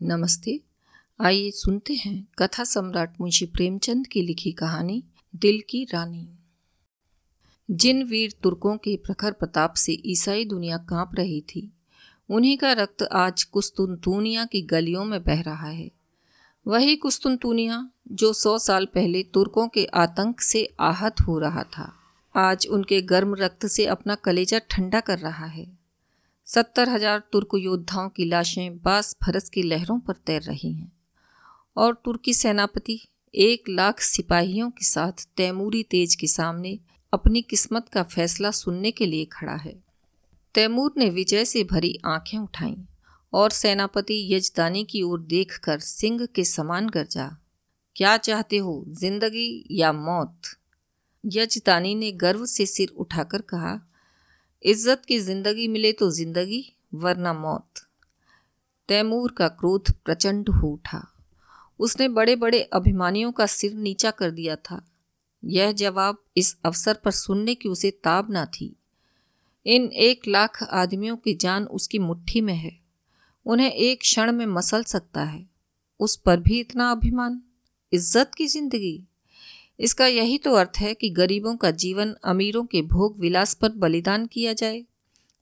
नमस्ते। आइए सुनते हैं कथा सम्राट मुंशी प्रेमचंद की लिखी कहानी, दिल की रानी। जिन वीर तुर्कों के प्रखर प्रताप से ईसाई दुनिया काँप रही थी, उन्हीं का रक्त आज कुस्तुनतूनिया की गलियों में बह रहा है। वही कुस्तुनतूनिया जो सौ साल पहले तुर्कों के आतंक से आहत हो रहा था, आज उनके गर्म रक्त से अपना कलेजा ठंडा कर रहा है। सत्तर हज़ार तुर्क योद्धाओं की लाशें बास फरस की लहरों पर तैर रही हैं और तुर्की सेनापति एक लाख सिपाहियों के साथ तैमूरी तेज के सामने अपनी किस्मत का फैसला सुनने के लिए खड़ा है। तैमूर ने विजय से भरी आँखें उठाईं और सेनापति यजदानी की ओर देखकर सिंह के समान गरजा, क्या चाहते हो, ज़िंदगी या मौत? यजदानी ने गर्व से सिर उठाकर कहा इज़्ज़त की ज़िंदगी मिले तो ज़िंदगी, वरना मौत। तैमूर का क्रोध प्रचंड हो उठा। उसने बड़े बड़े अभिमानियों का सिर नीचा कर दिया था। यह जवाब इस अवसर पर सुनने की उसे ताब ना थी। इन एक लाख आदमियों की जान उसकी मुट्ठी में है। उन्हें एक क्षण में मसल सकता है। उस पर भी इतना अभिमान? इज़्ज़त की ज़िंदगी? इसका यही तो अर्थ है कि गरीबों का जीवन अमीरों के भोग विलास पर बलिदान किया जाए।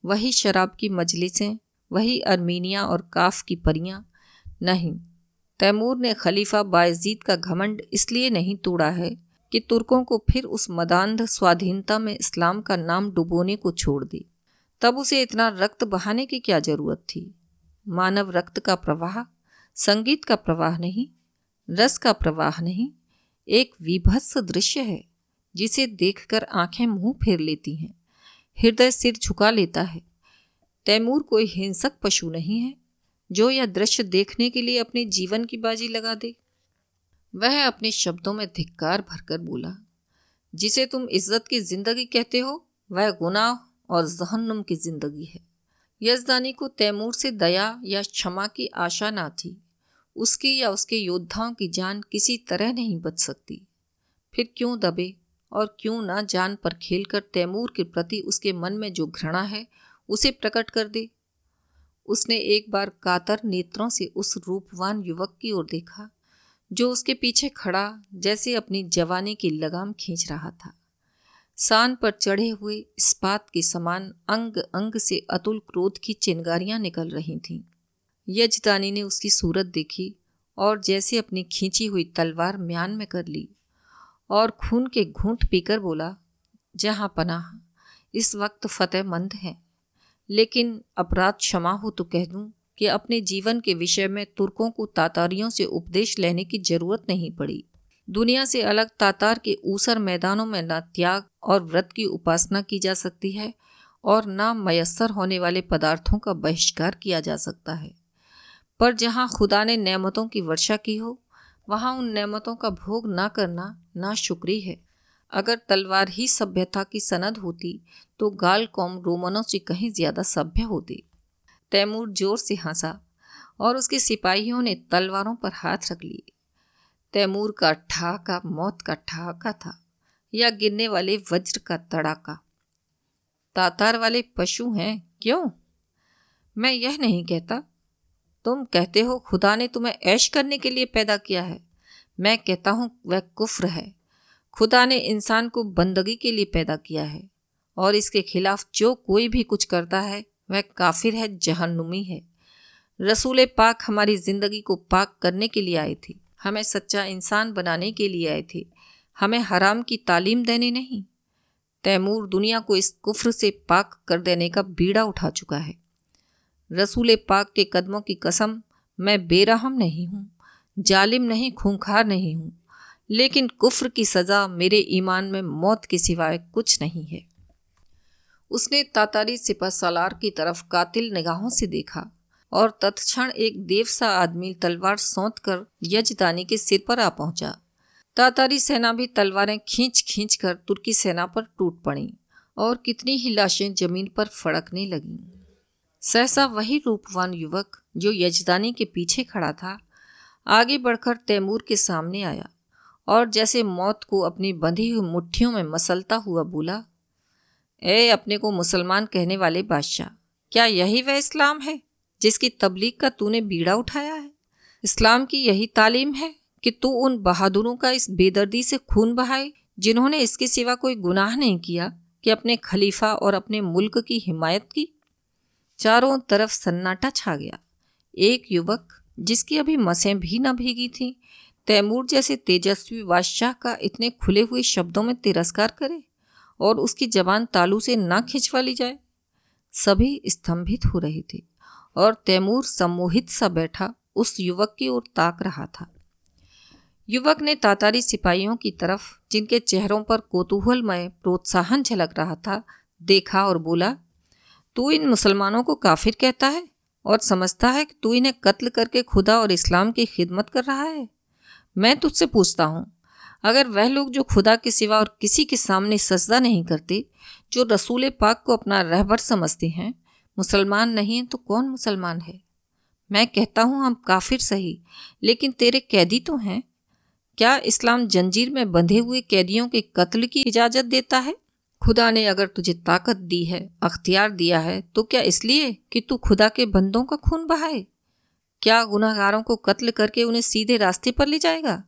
वही शराब की मजलिसें, वही अर्मीनिया और काफ की परियाँ। नहीं, तैमूर ने खलीफा बायजीद का घमंड इसलिए नहीं तोड़ा है कि तुर्कों को फिर उस मदान्ध स्वाधीनता में इस्लाम का नाम डुबोने को छोड़ दी। तब उसे इतना रक्त बहाने की क्या ज़रूरत थी? मानव रक्त का प्रवाह, संगीत का प्रवाह नहीं, रस का प्रवाह नहीं एक विभत्स दृश्य है, जिसे देखकर आँखें मुँह फेर लेती हैं, हृदय सिर झुका लेता है। तैमूर कोई हिंसक पशु नहीं है, जो यह दृश्य देखने के लिए अपने जीवन की बाजी लगा दे। वह अपने शब्दों में धिक्कार भरकर बोला, जिसे तुम इज़्ज़त की ज़िंदगी कहते हो, वह गुनाह और जहन्नुम की ज़िंदगी है। यजदानी को तैमूर से दया या क्षमा की आशा ना थी। उसकी या उसके योद्धाओं की जान किसी तरह नहीं बच सकती। फिर क्यों दबे और क्यों ना जान पर खेलकर तैमूर के प्रति उसके मन में जो घृणा है, उसे प्रकट कर दे? उसने एक बार कातर नेत्रों से उस रूपवान युवक की ओर देखा, जो उसके पीछे खड़ा जैसे अपनी जवानी की लगाम खींच रहा था। सान पर चढ़े हुए इस्पात के समान अंग अंग से अतुल क्रोध की चिंगारियाँ निकल रही थीं। यजदानी ने उसकी सूरत देखी और जैसे अपनी खींची हुई तलवार म्यान में कर ली और खून के घूंट पीकर बोला, जहाँ पनाह, इस वक्त फतेहमंद है। लेकिन अपराध क्षमा हो तो कह दूँ कि अपने जीवन के विषय में तुर्कों को तातारियों से उपदेश लेने की ज़रूरत नहीं पड़ी। दुनिया से अलग तातार के ऊसर मैदानों में न त्याग और व्रत की उपासना की जा सकती है और न मयसर होने वाले पदार्थों का बहिष्कार किया जा सकता है। पर जहाँ खुदा ने नेमतों की वर्षा की हो, वहाँ उन नेमतों का भोग ना करना, ना शुक्री है। अगर तलवार ही सभ्यता की सनद होती तो गाल कौम रोमनों से कहीं ज़्यादा सभ्य होती। तैमूर ज़ोर से हंसा, और उसके सिपाहियों ने तलवारों पर हाथ रख लिए। तैमूर का ठहाका मौत का ठहाका था, या गिरने वाले वज्र का तड़ाका। तातार वाले पशु हैं, क्यों? मैं यह नहीं कहता तुम कहते हो, खुदा ने तुम्हें ऐश करने के लिए पैदा किया है। मैं कहता हूँ, वह कुफ्र है। खुदा ने इंसान को बंदगी के लिए पैदा किया है, और इसके खिलाफ जो कोई भी कुछ करता है, वह काफिर है, जहन्नुमी है। रसूल पाक हमारी ज़िंदगी को पाक करने के लिए आए थे। हमें सच्चा इंसान बनाने के लिए आए थे। हमें हराम की तालीम देने नहीं। तैमूर दुनिया को इस कुफ्र से पाक कर देने का बीड़ा उठा चुका है। रसूल पाक के कदमों की कसम, मैं बेरहम नहीं हूँ, जालिम नहीं, खूंखार नहीं हूँ। लेकिन कुफ्र की सज़ा मेरे ईमान में मौत के सिवाय कुछ नहीं है। उसने तातारी सिपा सालार की तरफ़ कातिल निगाहों से देखा और तत्क्षण एक देव सा आदमी तलवार सौंत कर यजदानी के सिर पर आ पहुँचा। तातारी सेना भी तलवारें खींच खींच कर तुर्की सेना पर टूट पड़ी और कितनी ही लाशें ज़मीन पर फड़कने लगीं। सहसा वही रूपवान युवक, जो यजदानी के पीछे खड़ा था, आगे बढ़कर तैमूर के सामने आया और जैसे मौत को अपनी बंधी हुई मुट्ठियों में मसलता हुआ बोला, ए, अपने को मुसलमान कहने वाले बादशाह, क्या यही वह इस्लाम है, जिसकी तबलीग का तूने बीड़ा उठाया है? इस्लाम की यही तालीम है कि तू उन बहादुरों का इस बेदर्दी से खून बहाए, जिन्होंने इसके सिवा कोई गुनाह नहीं किया कि अपने खलीफा और अपने मुल्क की हिमायत की? चारों तरफ़ सन्नाटा छा गया। एक युवक, जिसकी अभी मसें भी न भीगी थीं, तैमूर जैसे तेजस्वी बादशाह का इतने खुले हुए शब्दों में तिरस्कार करे और उसकी जबान तालू से ना खिंचवा ली जाए। सभी स्तंभित हो रहे थे और तैमूर सम्मोहित सा बैठा उस युवक की ओर ताक रहा था। युवक ने तातारी सिपाहियों की तरफ़, जिनके चेहरों पर कोतूहलमय प्रोत्साहन झलक रहा था, देखा और बोला तू इन मुसलमानों को काफिर कहता है और समझता है कि तू इन्हें कत्ल करके खुदा और इस्लाम की खिदमत कर रहा है? मैं तुझसे पूछता हूँ, अगर वह लोग जो खुदा के सिवा और किसी के सामने सजदा नहीं करते, जो रसूल पाक को अपना रहबर समझते हैं, मुसलमान नहीं है तो कौन मुसलमान है? मैं कहता हूँ, हम काफिर सही, लेकिन तेरे कैदी तो हैं। क्या इस्लाम जंजीर में बंधे हुए कैदियों के कत्ल की इजाज़त देता है? खुदा ने अगर तुझे ताकत दी है, अख्तियार दिया है तो क्या इसलिए कि तू खुदा के बंदों का खून बहाए? क्या गुनाहगारों को कत्ल करके उन्हें सीधे रास्ते पर ले जाएगा?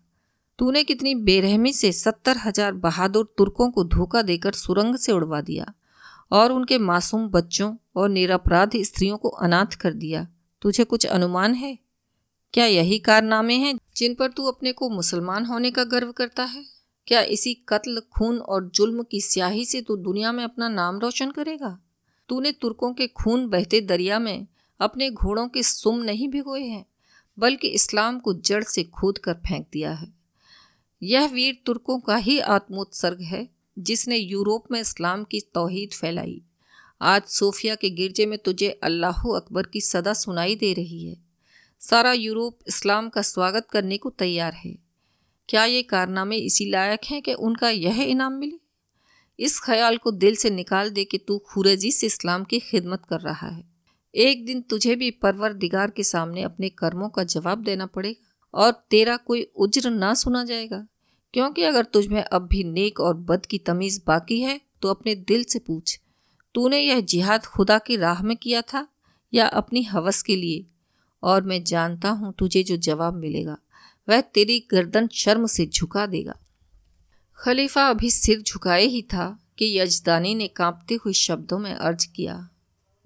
तूने कितनी बेरहमी से सत्तर हज़ार बहादुर तुर्कों को धोखा देकर सुरंग से उड़वा दिया, और उनके मासूम बच्चों और निरपराध स्त्रियों को अनाथ कर दिया। तुझे कुछ अनुमान है? क्या यही कारनामे हैं जिन पर तू अपने को मुसलमान होने का गर्व करता है? क्या इसी कत्ल, खून और जुल्म की स्याही से तू दुनिया में अपना नाम रोशन करेगा? तूने तुर्कों के खून बहते दरिया में अपने घोड़ों के सुम नहीं भिगोए हैं, बल्कि इस्लाम को जड़ से खोद कर फेंक दिया है। यह वीर तुर्कों का ही आत्मोत्सर्ग है, जिसने यूरोप में इस्लाम की तोहीद फैलाई। आज सोफिया के गिरजे में तुझे अल्लाह अकबर की सदा सुनाई दे रही है। सारा यूरोप इस्लाम का स्वागत करने को तैयार है। क्या ये कारनामे इसी लायक हैं कि उनका यह इनाम मिले? इस ख्याल को दिल से निकाल दे कि तू खुरजी से इस्लाम की खिदमत कर रहा है। एक दिन तुझे भी परवर दिगार के सामने अपने कर्मों का जवाब देना पड़ेगा और तेरा कोई उज्र ना सुना जाएगा। क्योंकि अगर तुझ में अब भी नेक और बद की तमीज़ बाकी है तो अपने दिल से पूछ, तूने यह जिहाद खुदा की राह में किया था या अपनी हवस के लिए? और मैं जानता हूँ तुझे जो जवाब मिलेगा। वह तेरी गर्दन शर्म से झुका देगा। खलीफा अभी सिर झुकाए ही था कि यजदानी ने कांपते हुए शब्दों में अर्ज़ किया,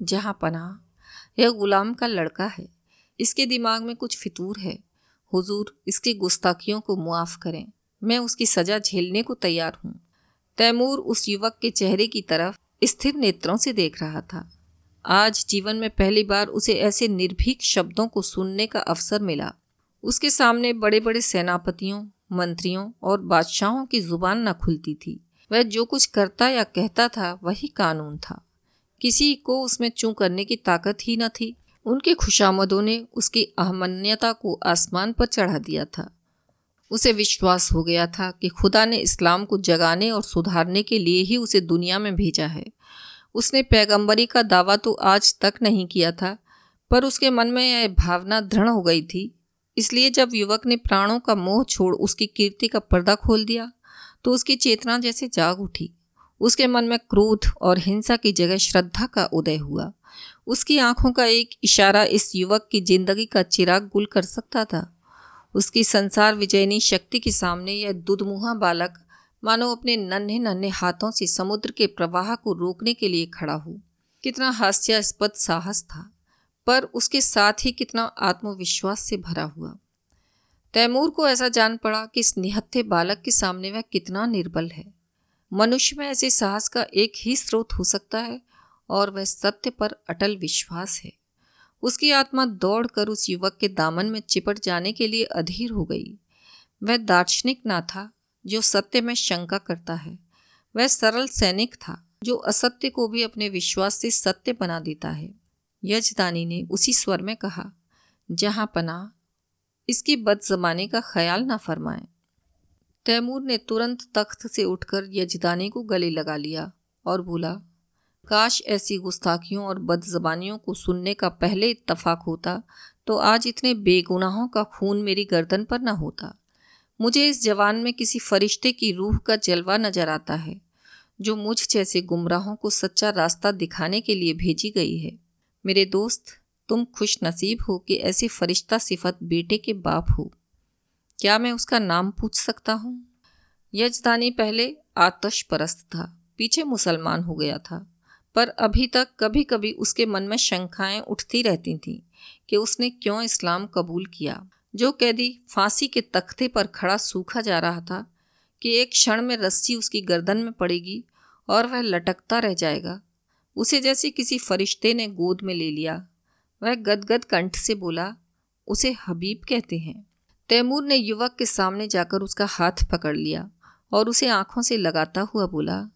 जहाँ पनाह, यह गुलाम का लड़का है। इसके दिमाग में कुछ फितूर है। हुजूर, इसकी गुस्ताखियों को मुआफ़ करें। मैं उसकी सज़ा झेलने को तैयार हूँ। तैमूर उस युवक के चेहरे की तरफ़ स्थिर नेत्रों से देख रहा था। आज जीवन में पहली बार उसे ऐसे निर्भीक शब्दों को सुनने का अवसर मिला। उसके सामने बड़े बड़े सेनापतियों, मंत्रियों और बादशाहों की ज़ुबान न खुलती थी। वह जो कुछ करता या कहता था, वही कानून था। किसी को उसमें चू करने की ताकत ही न थी। उनके खुशामदों ने उसकी अहमन्यता को आसमान पर चढ़ा दिया था। उसे विश्वास हो गया था कि खुदा ने इस्लाम को जगाने और सुधारने के लिए ही उसे दुनिया में भेजा है। उसने पैगंबरी का दावा तो आज तक नहीं किया था, पर उसके मन में यह भावना दृढ़ हो गई थी इसलिए जब युवक ने प्राणों का मोह छोड़ उसकी कीर्ति का पर्दा खोल दिया तो उसकी चेतना जैसे जाग उठी। उसके मन में क्रोध और हिंसा की जगह श्रद्धा का उदय हुआ। उसकी आँखों का एक इशारा इस युवक की ज़िंदगी का चिराग गुल कर सकता था। उसकी संसार विजयनी शक्ति के सामने यह दुधमुहा बालक, मानो अपने नन्हे नन्हे हाथों से समुद्र के प्रवाह को रोकने के लिए खड़ा हो। कितना हास्यास्पद साहस था। पर उसके साथ ही कितना आत्मविश्वास से भरा हुआ। तैमूर को ऐसा जान पड़ा कि इस निहत्थे बालक के सामने वह कितना निर्बल है। मनुष्य में ऐसे साहस का एक ही स्रोत हो सकता है और वह सत्य पर अटल विश्वास है। उसकी आत्मा दौड़कर उस युवक के दामन में चिपट जाने के लिए अधीर हो गई। वह दार्शनिक ना था, जो सत्य में शंका करता है। वह सरल सैनिक था, जो असत्य को भी अपने विश्वास से सत्य बना देता है। यजदानी ने उसी स्वर में कहा, जहाँ पना, इसकी बद जमाने का ख्याल ना फरमाए। तैमूर ने तुरंत तख्त से उठकर यजदानी को गले लगा लिया और बोला, काश ऐसी गुस्ताखियों और बदजबानियों को सुनने का पहले इत्तफाक होता तो आज इतने बेगुनाहों का खून मेरी गर्दन पर न होता। मुझे इस जवान में किसी फरिश्ते की रूह का जलवा नज़र आता है, जो मुझ जैसे गुमराहों को सच्चा रास्ता दिखाने के लिए भेजी गई है। मेरे दोस्त, तुम खुश नसीब हो कि ऐसी फरिश्ता सिफत बेटे के बाप हो। क्या मैं उसका नाम पूछ सकता हूँ? यजदानी पहले आतश परस्त था, पीछे मुसलमान हो गया था। पर अभी तक कभी कभी उसके मन में शंखाएँ उठती रहती थीं कि उसने क्यों इस्लाम कबूल किया। जो कैदी फांसी के तख्ते पर खड़ा सूखा जा रहा था कि एक क्षण में रस्सी उसकी गर्दन में पड़ेगी और वह लटकता रह जाएगा उसे जैसे किसी फरिश्ते ने गोद में ले लिया। वह गदगद कंठ से बोला, उसे हबीब कहते हैं। तैमूर ने युवक के सामने जाकर उसका हाथ पकड़ लिया और उसे आँखों से लगाता हुआ बोला,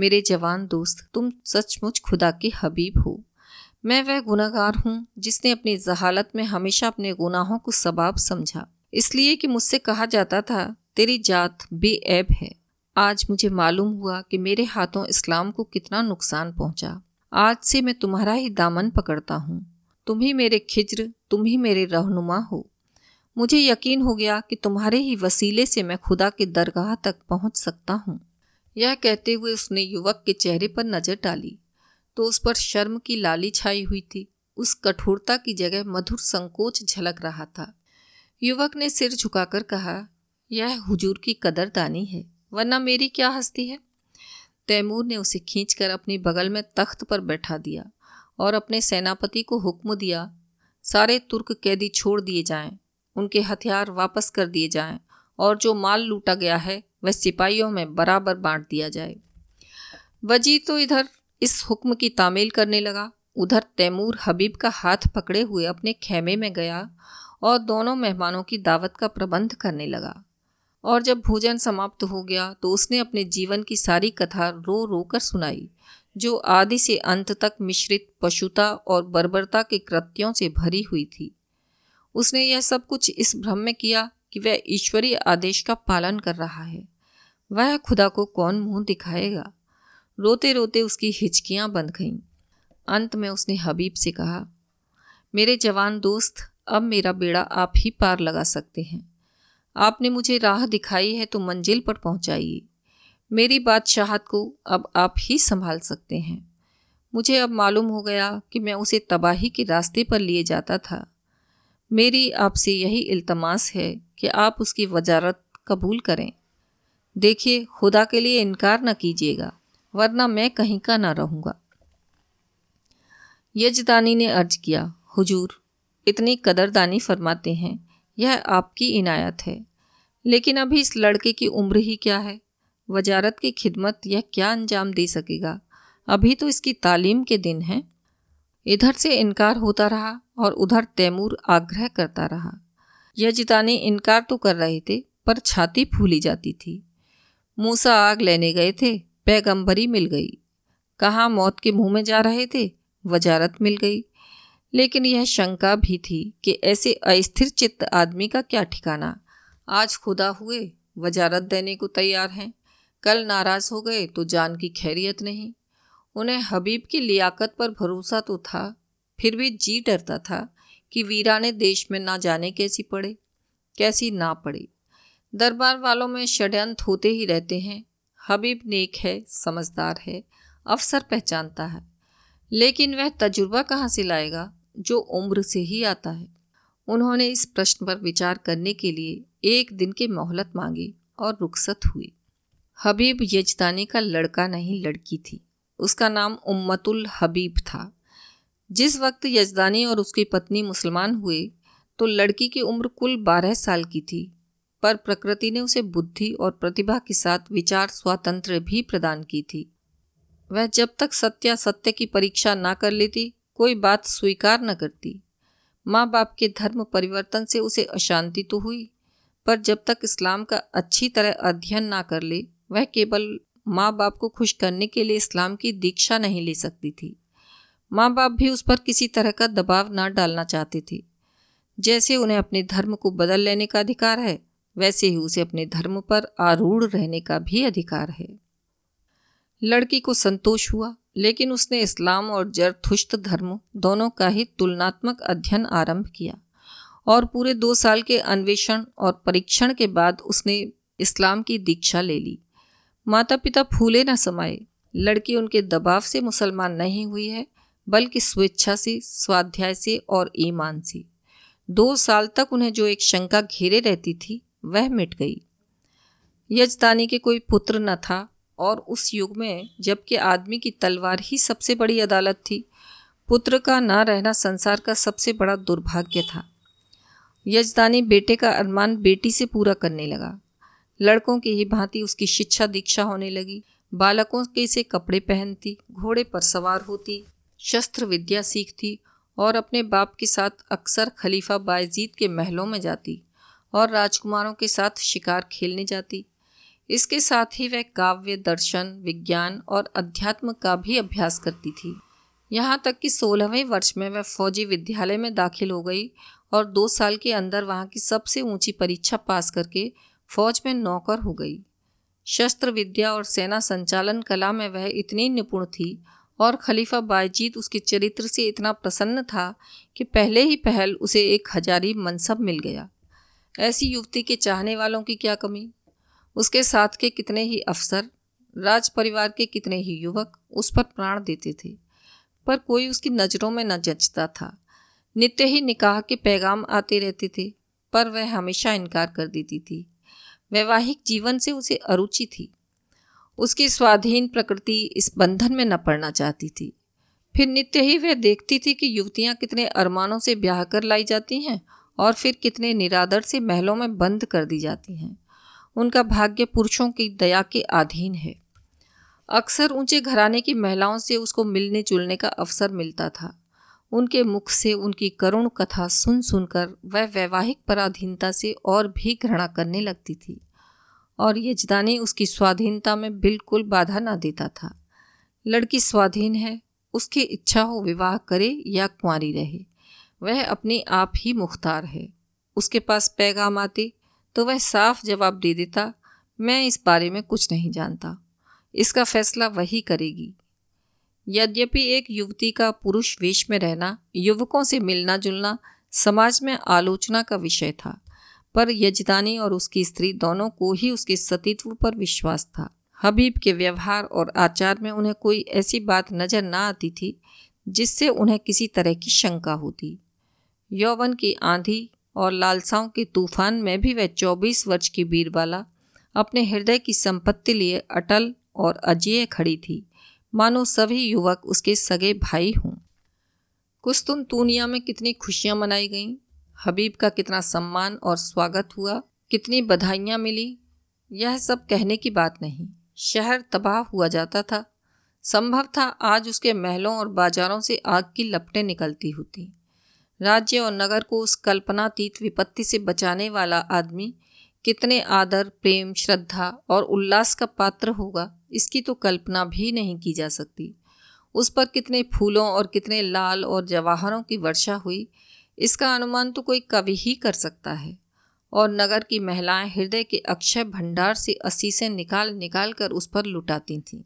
मेरे जवान दोस्त, तुम सचमुच खुदा के हबीब हो। मैं वह गुनागार हूँ जिसने अपनी जहालत में हमेशा अपने गुनाहों को सबाब समझा। इसलिए कि मुझसे कहा जाता था, तेरी जात बेऐब है। आज मुझे मालूम हुआ कि मेरे हाथों इस्लाम को कितना नुकसान पहुँचा। आज से मैं तुम्हारा ही दामन पकड़ता हूँ। तुम ही मेरे खिज्र, तुम ही मेरे रहनुमा हो। मुझे यकीन हो गया कि तुम्हारे ही वसीले से मैं खुदा के दरगाह तक पहुँच सकता हूँ। यह कहते हुए उसने युवक के चेहरे पर नज़र डाली। तो उस पर शर्म की लाली छाई हुई थी। उस कठोरता की जगह मधुर संकोच झलक रहा था। युवक ने सिर झुकाकर कहा, यह हुजूर की कदरदानी है। वरना मेरी क्या हस्ती है? तैमूर ने उसे खींचकर अपनी बगल में तख्त पर बैठा दिया और अपने सेनापति को हुक्म दिया सारे तुर्क कैदी छोड़ दिए जाएँ, उनके हथियार वापस कर दिए जाएँ और जो माल लूटा गया है वह सिपाहियों में बराबर बांट दिया जाए। वजी तो इधर इस हुक्म की तामील करने लगा उधर तैमूर हबीब का हाथ पकड़े हुए अपने खेमे में गया और दोनों मेहमानों की दावत का प्रबंध करने लगा। और जब भोजन समाप्त हो गया तो उसने अपने जीवन की सारी कथा रो रो कर सुनाई, जो आदि से अंत तक मिश्रित पशुता और बर्बरता के कृत्यों से भरी हुई थी। उसने यह सब कुछ इस भ्रम में किया कि वह ईश्वरीय आदेश का पालन कर रहा है। वह खुदा को कौन मुँह दिखाएगा? रोते रोते उसकी हिचकियाँ बंद गईं। अंत में उसने हबीब से कहा, मेरे जवान दोस्त, अब मेरा बेड़ा आप ही पार लगा सकते हैं। आपने मुझे राह दिखाई है तो मंजिल पर पहुंचाइए। मेरी बादशाहत को अब आप ही संभाल सकते हैं। मुझे अब मालूम हो गया कि मैं उसे तबाही के रास्ते पर लिए जाता था। मेरी आपसे यही इल्तमास है कि आप उसकी वजारत कबूल करें। देखिए, खुदा के लिए इनकार न कीजिएगा, वरना मैं कहीं का ना रहूँगा। यजदानी ने अर्ज़ किया, हुजूर, इतनी कदरदानी फरमाते हैं यह आपकी इनायत है। लेकिन अभी इस लड़के की उम्र ही क्या है? वजारत की खिदमत यह क्या अंजाम दे सकेगा? अभी तो इसकी तालीम के दिन हैं। इधर से इनकार होता रहा और उधर तैमूर आग्रह करता रहा। यजदानी इनकार तो कर रहे थे, पर छाती फूली जाती थी। मूसा आग लेने गए थे, पैगंबरी मिल गई। कहाँ मौत के मुँह में जा रहे थे? वजारत मिल गई। लेकिन यह शंका भी थी कि ऐसे अस्थिर चित्त आदमी का क्या ठिकाना? आज खुदा हुए, वजारत देने को तैयार हैं। कल नाराज़ हो गए तो जान की खैरियत नहीं। उन्हें हबीब की लियाकत पर भरोसा तो था, फिर भी जी डरता था कि वीराने देश में ना जाने कैसी पड़े, कैसी ना पड़े। दरबार वालों में षड्यंत्र होते ही रहते हैं। हबीब नेक है, समझदार है, अफसर पहचानता है। लेकिन वह तजुर्बा कहाँ से लाएगा? जो उम्र से ही आता है। उन्होंने इस प्रश्न पर विचार करने के लिए एक दिन की मोहलत मांगी और रुखसत हुई। हबीब यजदानी का लड़का नहीं, लड़की थी। उसका नाम उम्मतुल हबीब था। जिस वक्त यजदानी और उसकी पत्नी मुसलमान हुए तो लड़की की उम्र कुल बारह साल की थी, पर प्रकृति ने उसे बुद्धि और प्रतिभा के साथ विचार स्वातंत्र भी प्रदान की थी। वह जब तक सत्या सत्य की परीक्षा ना कर लेती कोई बात स्वीकार न करती। माँ बाप के धर्म परिवर्तन से उसे अशांति तो हुई, पर जब तक इस्लाम का अच्छी तरह अध्ययन ना कर ले, वह केवल माँ बाप को खुश करने के लिए इस्लाम की दीक्षा नहीं ले सकती थी। माँ बाप भी उस पर किसी तरह का दबाव ना डालना चाहते थे। जैसे उन्हें अपने धर्म को बदल लेने का अधिकार है, वैसे ही उसे अपने धर्म पर आरूढ़ रहने का भी अधिकार है। लड़की को संतोष हुआ लेकिन उसने इस्लाम और जरथुश्त धर्म दोनों का ही तुलनात्मक अध्ययन आरंभ किया और पूरे दो साल के अन्वेषण और परीक्षण के बाद उसने इस्लाम की दीक्षा ले ली। माता पिता फूले न समाये। लड़की उनके दबाव से मुसलमान नहीं हुई है, बल्कि स्वेच्छा से, स्वाध्याय से और ईमान से। दो साल तक उन्हें जो एक शंका घेरे रहती थी, वह मिट गई। यजदानी के कोई पुत्र न था और उस युग में जबकि आदमी की तलवार ही सबसे बड़ी अदालत थी, पुत्र का ना रहना संसार का सबसे बड़ा दुर्भाग्य था। यजदानी बेटे का अरमान बेटी से पूरा करने लगा। लड़कों की ही भांति उसकी शिक्षा दीक्षा होने लगी। बालकों के से कपड़े पहनती, घोड़े पर सवार होती, शस्त्र विद्या सीखती और अपने बाप के साथ अक्सर खलीफा बायजीद के महलों में जाती और राजकुमारों के साथ शिकार खेलने जाती। इसके साथ ही वह काव्य, दर्शन, विज्ञान और अध्यात्म का भी अभ्यास करती थी। यहाँ तक कि सोलहवें वर्ष में वह फौजी विद्यालय में दाखिल हो गई और दो साल के अंदर वहाँ की सबसे ऊँची परीक्षा पास करके फौज में नौकर हो गई। शस्त्र विद्या और सेना संचालन कला में वह इतनी निपुण थी और खलीफा बायजीत उसके चरित्र से इतना प्रसन्न था कि पहले ही पहल उसे एक हजारी मनसब मिल गया। ऐसी युवती के चाहने वालों की क्या कमी? उसके साथ के कितने ही अफसर, राज परिवार के कितने ही युवक उस पर प्राण देते थे, पर कोई उसकी नज़रों में न जचता था। नित्य ही निकाह के पैगाम आते रहते थे, पर वह हमेशा इनकार कर देती थी। वैवाहिक जीवन से उसे अरुचि थी। उसकी स्वाधीन प्रकृति इस बंधन में न पड़ना चाहती थी। फिर नित्य ही वह देखती थी कि युवतियाँ कितने अरमानों से ब्याह कर लाई जाती हैं और फिर कितने निरादर से महलों में बंद कर दी जाती हैं। उनका भाग्य पुरुषों की दया के अधीन है। अक्सर ऊँचे घराने की महिलाओं से उसको मिलने जुलने का अवसर मिलता था। उनके मुख से उनकी करुण कथा सुन सुनकर वह वैवाहिक पराधीनता से और भी घृणा करने लगती थी और यजदानी उसकी स्वाधीनता में बिल्कुल बाधा ना देता था। लड़की स्वाधीन है, उसकी इच्छा हो विवाह करे या कुंवारी रहे, वह अपने आप ही मुख्तार है। उसके पास पैगाम आते तो वह साफ़ जवाब दे देता, मैं इस बारे में कुछ नहीं जानता। इसका फैसला वही करेगी। यद्यपि एक युवती का पुरुष वेश में रहना, युवकों से मिलना जुलना समाज में आलोचना का विषय था, पर यजदानी और उसकी स्त्री दोनों को ही उसके सतीत्व पर विश्वास था। हबीब के व्यवहार और आचार में उन्हें कोई ऐसी बात नज़र ना आती थी जिससे उन्हें किसी तरह की शंका होती। यौवन की आंधी और लालसाओं के तूफ़ान में भी वह चौबीस वर्ष की बीरबाला अपने हृदय की संपत्ति लिए अटल और अजय खड़ी थी। मानो सभी युवक उसके सगे भाई हों। कुस्तुन तूनिया में कितनी खुशियाँ मनाई गईं? हबीब का कितना सम्मान और स्वागत हुआ? कितनी बधाइयाँ मिली? यह सब कहने की बात नहीं। शहर तबाह हुआ जाता था। संभव था आज उसके महलों और बाजारों से आग की लपटें निकलती होती। राज्य और नगर को उस कल्पनातीत विपत्ति से बचाने वाला आदमी कितने आदर, प्रेम, श्रद्धा और उल्लास का पात्र होगा, इसकी तो कल्पना भी नहीं की जा सकती। उस पर कितने फूलों और कितने लाल और जवाहरों की वर्षा हुई, इसका अनुमान तो कोई कवि ही कर सकता है। और नगर की महिलाएँ हृदय के अक्षय भंडार से असीसें निकाल निकाल कर उस पर लुटाती थीं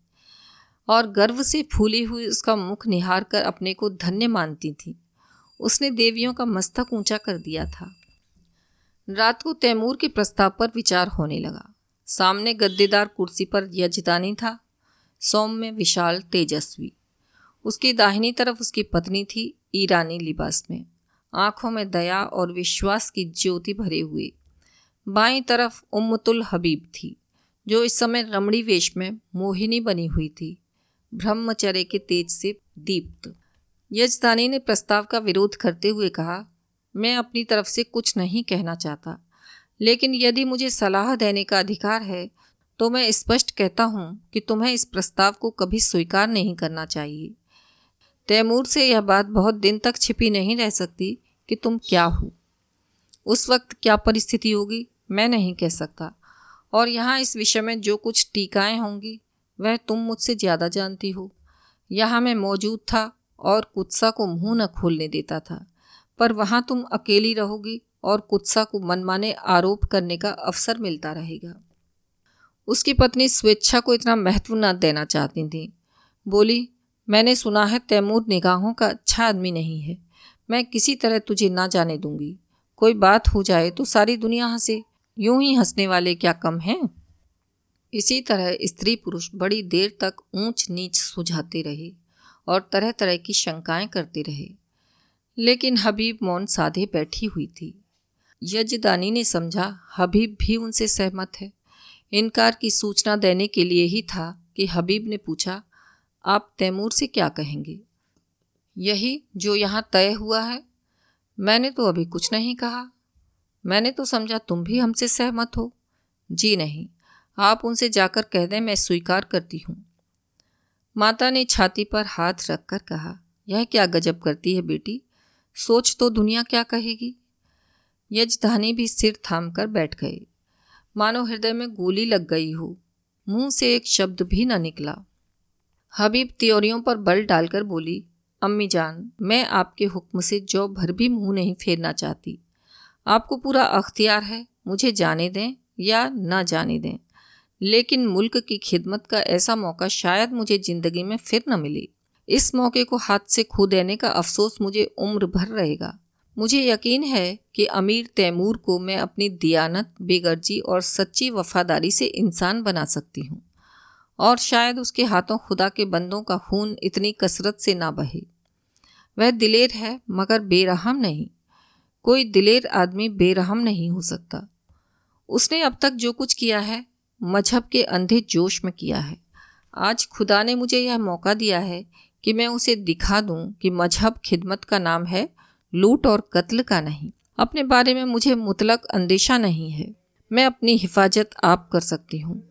और गर्व से फूली हुई उसका मुख निहार कर अपने को धन्य मानती थीं। उसने देवियों का मस्तक ऊँचा कर दिया था। रात को तैमूर के प्रस्ताव पर विचार होने लगा। सामने गद्देदार कुर्सी पर यजदानी था। सौम्य विशाल तेजस्वी। उसकी दाहिनी तरफ़ उसकी पत्नी थी ईरानी लिबास में। आँखों में दया और विश्वास की ज्योति भरे हुए। बाईं तरफ़ उम्मतुल हबीब थी, जो इस समय रमणी वेश में मोहिनी बनी हुई थी। ब्रह्मचर्य के तेज से दीप्त। यजदानी ने प्रस्ताव का विरोध करते हुए कहा, मैं अपनी तरफ़ से कुछ नहीं कहना चाहता, लेकिन यदि मुझे सलाह देने का अधिकार है तो मैं स्पष्ट कहता हूँ कि तुम्हें इस प्रस्ताव को कभी स्वीकार नहीं करना चाहिए। तैमूर से यह बात बहुत दिन तक छिपी नहीं रह सकती कि तुम क्या हो। उस वक्त क्या परिस्थिति होगी, मैं नहीं कह सकता, और यहाँ इस विषय में जो कुछ टीकाएँ होंगी, वह तुम मुझसे ज़्यादा जानती हो। यहाँ मैं मौजूद था और कुत्सा को मुँह न खोलने देता था। पर वहाँ तुम अकेली रहोगी और कुत्सा को मनमाने आरोप करने का अवसर मिलता रहेगा। उसकी पत्नी स्वेच्छा को इतना महत्व न देना चाहती थी। बोली, मैंने सुना है तैमूर निगाहों का अच्छा आदमी नहीं है। मैं किसी तरह तुझे ना जाने दूँगी। कोई बात हो जाए तो सारी दुनिया हंसे। यूँ ही हंसने वाले क्या कम हैं? इसी तरह स्त्री पुरुष बड़ी देर तक ऊंच नीच सुझाते रहे। और तरह तरह की शंकाएँ करते रहे। लेकिन हबीब मौन साधे बैठी हुई थी। यजदानी ने समझा, हबीब भी उनसे सहमत है। इनकार की सूचना देने के लिए ही था कि हबीब ने पूछा, आप तैमूर से क्या कहेंगे? यही जो यहाँ तय हुआ है। मैंने तो अभी कुछ नहीं कहा। मैंने तो समझा तुम भी हमसे सहमत हो। जी नहीं, आप उनसे जाकर कह दें, मैं स्वीकार करती हूँ। माता ने छाती पर हाथ रखकर कहा, यह क्या गजब करती है बेटी? सोच तो दुनिया क्या कहेगी? यजधानी भी सिर थाम कर बैठ गए मानो हृदय में गोली लग गई हो। मुँह से एक शब्द भी न निकला। हबीब त्योरियों पर बल डालकर बोली, अम्मी जान, मैं आपके हुक्म से जो भर भी मुँह नहीं फेरना चाहती। आपको पूरा अख्तियार है, मुझे जाने दें या ना जाने दें। लेकिन मुल्क की खिदमत का ऐसा मौका शायद मुझे ज़िंदगी में फिर न मिले। इस मौके को हाथ से खो देने का अफसोस मुझे उम्र भर रहेगा। मुझे यकीन है कि अमीर तैमूर को मैं अपनी दियानत, बेगर्जी और सच्ची वफादारी से इंसान बना सकती हूँ। और शायद उसके हाथों खुदा के बंदों का खून इतनी कसरत से ना बहे। वह दिलेर है, मगर बेरहम नहीं। कोई दिलेर आदमी बेरहम नहीं हो सकता। उसने अब तक जो कुछ किया है मज़हब के अंधे जोश में किया है। आज खुदा ने मुझे यह मौका दिया है कि मैं उसे दिखा दूँ कि मज़हब खिदमत का नाम है, लूट और कत्ल का नहीं। अपने बारे में मुझे मुतलक अंदेशा नहीं है। मैं अपनी हिफाजत आप कर सकती हूँ।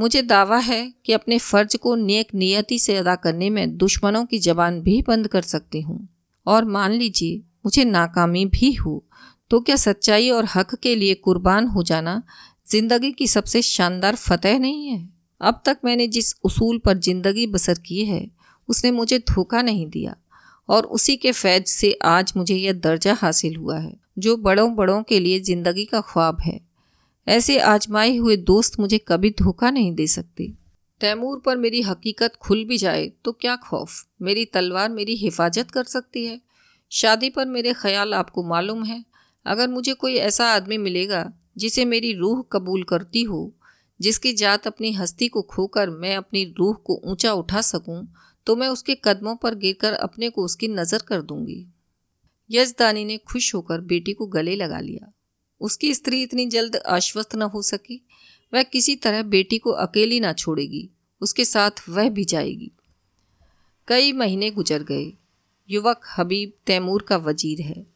मुझे दावा है कि अपने फ़र्ज़ को नेक नियति से अदा करने में दुश्मनों की जबान भी बंद कर सकती हूँ। और मान लीजिए, मुझे नाकामी भी हो तो क्या सच्चाई और हक के लिए कुर्बान हो जाना ज़िंदगी की सबसे शानदार फतेह नहीं है। अब तक मैंने जिस उसूल पर ज़िंदगी बसर की है, उसने मुझे धोखा नहीं दिया और उसी के फैज से आज मुझे यह दर्जा हासिल हुआ है, जो बड़ों बड़ों के लिए ज़िंदगी का ख्वाब है। ऐसे आजमाए हुए दोस्त मुझे कभी धोखा नहीं दे सकते। तैमूर पर मेरी हकीकत खुल भी जाए तो क्या खौफ? मेरी तलवार मेरी हिफाजत कर सकती है? शादी पर मेरे ख्याल आपको मालूम है। अगर मुझे कोई ऐसा आदमी मिलेगा जिसे मेरी रूह कबूल करती हो, जिसकी जात अपनी हस्ती को खोकर मैं अपनी रूह को ऊँचा उठा सकूँ तो मैं उसके कदमों पर गिरकर अपने को उसकी नज़र कर दूँगी। यजदानी ने खुश होकर बेटी को गले लगा लिया। उसकी स्त्री इतनी जल्द आश्वस्त न हो सकी। वह किसी तरह बेटी को अकेली ना छोड़ेगी, उसके साथ वह भी जाएगी। कई महीने गुजर गए। युवक हबीब तैमूर का वज़ीर है।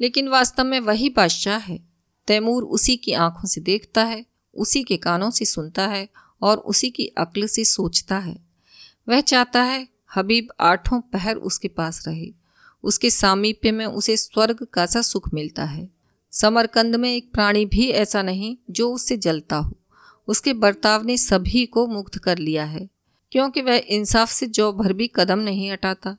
लेकिन वास्तव में वही बादशाह है। तैमूर उसी की आँखों से देखता है, उसी के कानों से सुनता है और उसी की अक्ल से सोचता है। वह चाहता है हबीब आठों पहर उसके पास रहे। उसके सामीप्य में उसे स्वर्ग का सा सुख मिलता है। समरकंद में एक प्राणी भी ऐसा नहीं जो उससे जलता हो। उसके बर्ताव ने सभी को मुक्त कर लिया है, क्योंकि वह इंसाफ से जो भर भी कदम नहीं हटाता।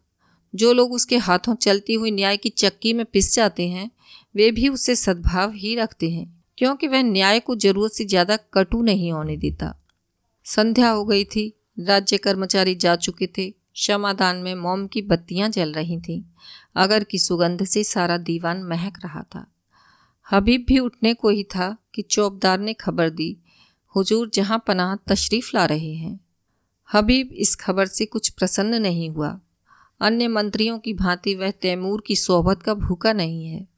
जो लोग उसके हाथों चलती हुई न्याय की चक्की में पिस जाते हैं वे भी उससे सद्भाव ही रखते हैं, क्योंकि वह न्याय को ज़रूरत से ज़्यादा कटु नहीं होने देता। संध्या हो गई थी, राज्य कर्मचारी जा चुके थे, क्षमादान में मोम की बत्तियाँ जल रही थीं, अगर की सुगंध से सारा दीवान महक रहा था। हबीब भी उठने को ही था कि चौबदार ने खबर दी, हुजूर जहाँ पनाह तशरीफ़ ला रहे हैं। हबीब इस खबर से कुछ प्रसन्न नहीं हुआ। अन्य मंत्रियों की भांति वह तैमूर की सोहबत का भूखा नहीं है।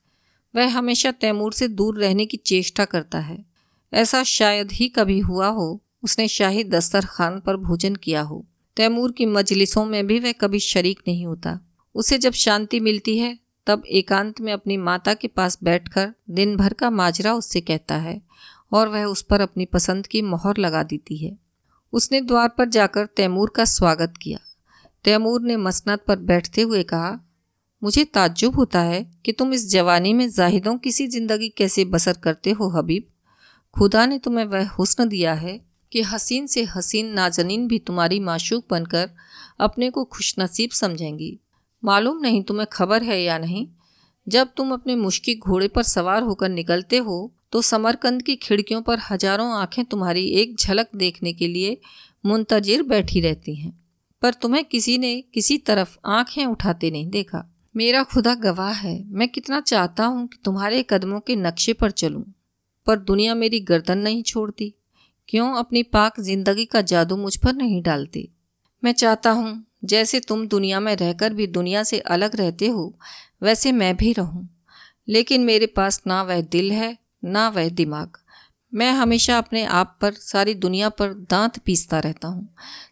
वह हमेशा तैमूर से दूर रहने की चेष्टा करता है। ऐसा शायद ही कभी हुआ हो, उसने शाही दस्तरखान पर भोजन किया हो। तैमूर की मजलिसों में भी वह कभी शरीक नहीं होता। उसे जब शांति मिलती है, तब एकांत में अपनी माता के पास बैठकर दिन भर का माजरा उससे कहता है और वह उस पर अपनी पसंद की मोहर लगा देती है। उसने द्वार पर जाकर तैमूर का स्वागत किया। तैमूर ने मसनत पर बैठते हुए कहा मुझे ताज्जुब होता है कि तुम इस जवानी में जाहिदों किसी ज़िंदगी कैसे बसर करते हो, हबीब। खुदा ने तुम्हें वह हुस्न दिया है कि हसीन से हसीन नाजनीन भी तुम्हारी माशूक बनकर अपने को खुशनसीब समझेंगी। मालूम नहीं तुम्हें खबर है या नहीं, जब तुम अपने मुश्किल घोड़े पर सवार होकर निकलते हो तो समरकंद की खिड़कियों पर हज़ारों आँखें तुम्हारी एक झलक देखने के लिए मुंतजिर बैठी रहती हैं, पर तुम्हें किसी ने किसी तरफ़ आँखें उठाते नहीं देखा। मेरा खुदा गवाह है। मैं कितना चाहता हूँ कि तुम्हारे कदमों के नक्शे पर चलूँ, पर दुनिया मेरी गर्दन नहीं छोड़ती। क्यों अपनी पाक ज़िंदगी का जादू मुझ पर नहीं डालते? मैं चाहता हूँ, जैसे तुम दुनिया में रहकर भी दुनिया से अलग रहते हो, वैसे मैं भी रहूँ। लेकिन मेरे पास ना वह दिल है, ना वह दिमाग। मैं हमेशा अपने आप पर, सारी दुनिया पर दांत पीसता रहता हूँ,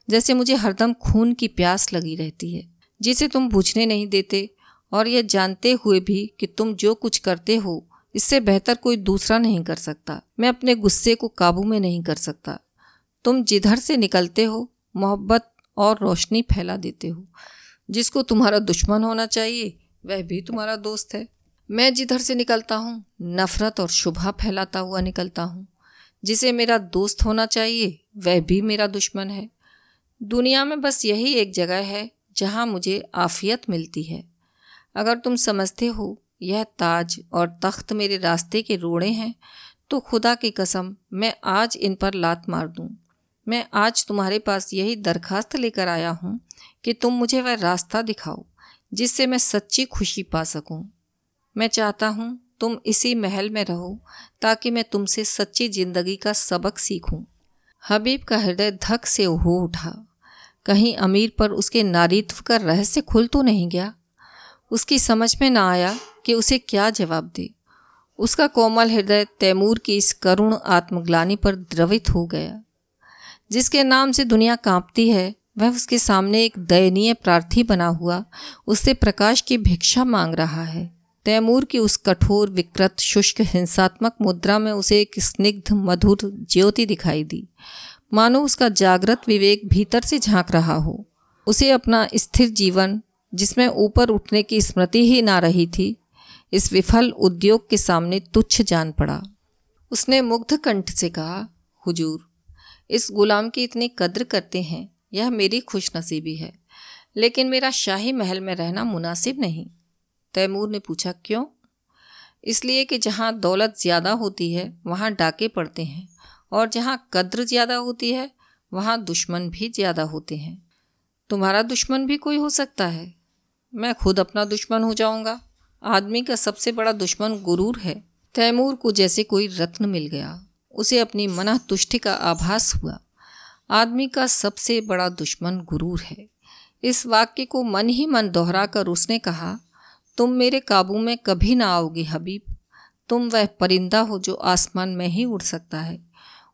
जैसे मुझे हरदम खून की प्यास लगी रहती है, जिसे तुम बुझने नहीं देते और यह जानते हुए भी कि तुम जो कुछ करते हो, इससे बेहतर कोई दूसरा नहीं कर सकता। मैं अपने गुस्से को काबू में नहीं कर सकता। तुम जिधर से निकलते हो, मोहब्बत और रोशनी फैला देते हो। जिसको तुम्हारा दुश्मन होना चाहिए, वह भी तुम्हारा दोस्त है। मैं जिधर से निकलता हूँ, नफ़रत और शुभा फैलाता हुआ निकलता हूँ। जिसे मेरा दोस्त होना चाहिए, वह भी मेरा दुश्मन है। दुनिया में बस यही एक जगह है, जहाँ मुझे आफियत मिलती है। अगर तुम समझते हो यह ताज और तख्त मेरे रास्ते के रोड़े हैं तो खुदा की कसम मैं आज इन पर लात मार दूँ। मैं आज तुम्हारे पास यही दरखास्त लेकर आया हूँ कि तुम मुझे वह रास्ता दिखाओ, जिससे मैं सच्ची खुशी पा सकूँ। मैं चाहता हूँ तुम इसी महल में रहो, ताकि मैं तुमसे सच्ची ज़िंदगी का सबक सीखूं। हबीब का हृदय धक से हो उठा। कहीं अमीर पर उसके नारीत्व का रहस्य खुल तो नहीं गया? उसकी समझ में ना आया कि उसे क्या जवाब दे। उसका कोमल हृदय तैमूर की इस करुण आत्मग्लानी पर द्रवित हो गया। जिसके नाम से दुनिया कांपती है, वह उसके सामने एक दयनीय प्रार्थी बना हुआ, उससे प्रकाश की भिक्षा मांग रहा है। तैमूर की उस कठोर, विकृत, शुष्क, हिंसात्मक मुद्रा में उसे एक स्निग्ध, मधुर ज्योति दिखाई दी। मानो उसका जागृत विवेक भीतर से झाँक रहा हो। उसे अपना स्थिर जीवन जिसमें ऊपर उठने की स्मृति ही ना रही थी, इस विफल उद्योग के सामने तुच्छ जान पड़ा। उसने मुग्ध कंठ से कहा, हुजूर, इस गुलाम की इतनी कद्र करते हैं, यह मेरी खुशनसीबी है, लेकिन मेरा शाही महल में रहना मुनासिब नहीं। तैमूर ने पूछा, क्यों? इसलिए कि जहाँ दौलत ज़्यादा होती है, वहाँ डाके पड़ते हैं, और जहाँ कद्र ज़्यादा होती है, वहाँ दुश्मन भी ज़्यादा होते हैं। तुम्हारा दुश्मन भी कोई हो सकता है? मैं खुद अपना दुश्मन हो जाऊँगा। आदमी का सबसे बड़ा दुश्मन गुरूर है। तैमूर को जैसे कोई रत्न मिल गया, उसे अपनी मना तुष्टि का आभास हुआ। आदमी का सबसे बड़ा दुश्मन गुरूर है। इस वाक्य को मन ही मन दोहरा कर उसने कहा, तुम मेरे काबू में कभी ना आओगे हबीब। तुम वह परिंदा हो जो आसमान में ही उड़ सकता है।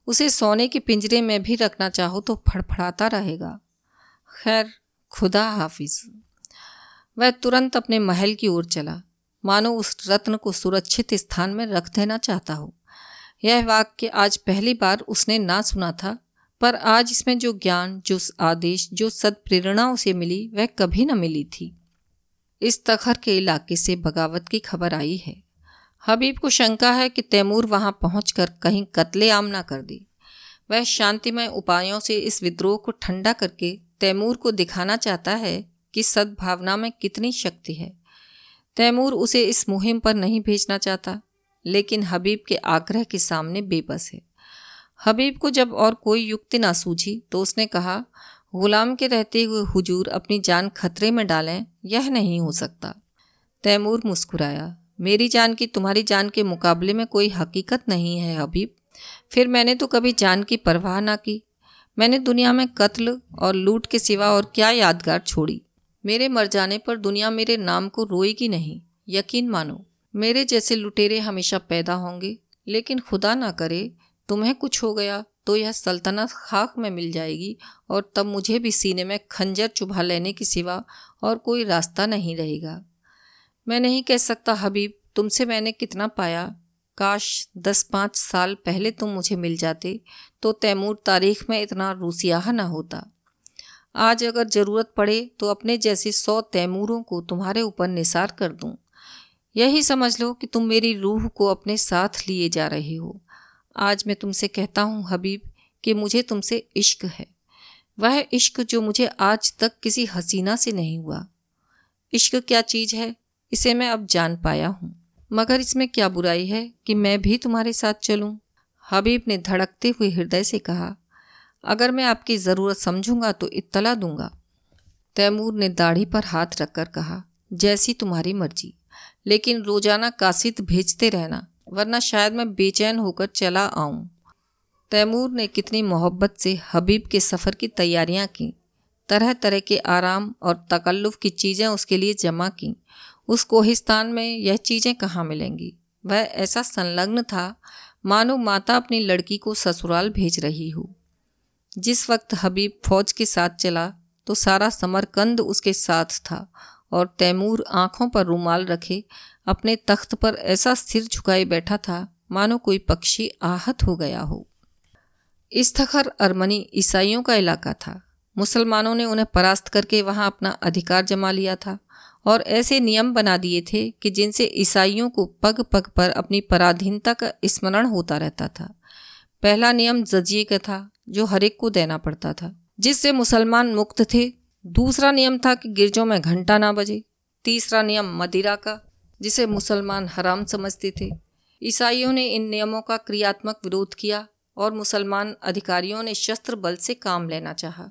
उसे सोने के पिंजरे में भी रखना चाहो तो फड़फड़ाता रहेगा। खैर, खुदा हाफिज। वह तुरंत अपने महल की ओर चला। मानो उस रत्न को सुरक्षित स्थान में रख देना चाहता हो। यह वाक्य आज पहली बार उसने ना सुना था, पर आज इसमें जो ज्ञान, जो आदेश, जो सदप्रेरणा उसे मिली, वह कभी न मिली थी। इस तखर के इलाके से बगावत की खबर आई है। हबीब को शंका है कि तैमूर वहाँ पहुंचकर कहीं कत्ले आम ना कर दी। वह शांतिमय उपायों से इस विद्रोह को ठंडा करके तैमूर को दिखाना चाहता है कि सद्भावना में कितनी शक्ति है। तैमूर उसे इस मुहिम पर नहीं भेजना चाहता, लेकिन हबीब के आग्रह के सामने बेबस है। हबीब को जब और कोई युक्ति ना सूझी तो उसने कहा, गुलाम के रहते हुए हुजूर अपनी जान खतरे में डालें, यह नहीं हो सकता। तैमूर मुस्कुराया, मेरी जान की तुम्हारी जान के मुकाबले में कोई हकीकत नहीं है हबीब। फिर मैंने तो कभी जान की परवाह ना की। मैंने दुनिया में कत्ल और लूट के सिवा और क्या यादगार छोड़ी। मेरे मर जाने पर दुनिया मेरे नाम को रोएगी नहीं। यकीन मानो, मेरे जैसे लुटेरे हमेशा पैदा होंगे। लेकिन खुदा ना करे, तुम्हें कुछ हो गया तो यह सल्तनत खाक में मिल जाएगी और तब मुझे भी सीने में खंजर चुभा लेने के सिवा और कोई रास्ता नहीं रहेगा। मैं नहीं कह सकता, हबीब, तुमसे मैंने कितना पाया। काश दस पाँच साल पहले तुम मुझे मिल जाते तो तैमूर तारीख में इतना रूसियाह ना होता। आज अगर ज़रूरत पड़े तो अपने जैसे सौ तैमूरों को तुम्हारे ऊपर निसार कर दूँ। यही समझ लो कि तुम मेरी रूह को अपने साथ लिए जा रहे हो। आज मैं तुमसे कहता हूँ, हबीब, कि मुझे तुमसे इश्क है। वह इश्क जो मुझे आज तक किसी हसीना से नहीं हुआ। इश्क क्या चीज़ है? इसे मैं अब जान पाया हूँ। मगर इसमें क्या बुराई है कि मैं भी तुम्हारे साथ चलूँ? हबीब ने धड़कते हुए हृदय से कहा अगर मैं आपकी ज़रूरत समझूँगा तो इत्तला दूँगा। तैमूर ने दाढ़ी पर हाथ रखकर कहा, जैसी तुम्हारी मर्ज़ी, लेकिन रोज़ाना कासिद भेजते रहना, वरना शायद मैं बेचैन होकर चला आऊँ। तैमूर ने कितनी मोहब्बत से हबीब के सफ़र की तैयारियाँ की तरह तरह के आराम और तकल्लुफ़ की चीज़ें उसके लिए जमा की। उस कोहिस्तान में यह चीज़ें कहाँ मिलेंगी? वह ऐसा संलग्न था, मानो माता अपनी लड़की को ससुराल भेज रही हो। जिस वक्त हबीब फौज के साथ चला तो सारा समरकंद उसके साथ था और तैमूर आँखों पर रुमाल रखे, अपने तख्त पर ऐसा सिर झुकाए बैठा था, मानो कोई पक्षी आहत हो गया हो। इस्तखर अरमनी ईसाइयों का इलाका था। मुसलमानों ने उन्हें परास्त करके वहाँ अपना अधिकार जमा लिया था और ऐसे नियम बना दिए थे कि जिनसे ईसाइयों को पग पग पर अपनी पराधीनता का स्मरण होता रहता था। पहला नियम जजिए का था, जो हर एक को देना पड़ता था। जिससे मुसलमान मुक्त थे। दूसरा नियम था कि गिरजों में घंटा ना बजे। तीसरा नियम मदिरा का, जिसे मुसलमान हराम समझते थे। ईसाइयों ने इन नियमों का क्रियात्मक विरोध किया और मुसलमान अधिकारियों ने शस्त्र बल से काम लेना चाहा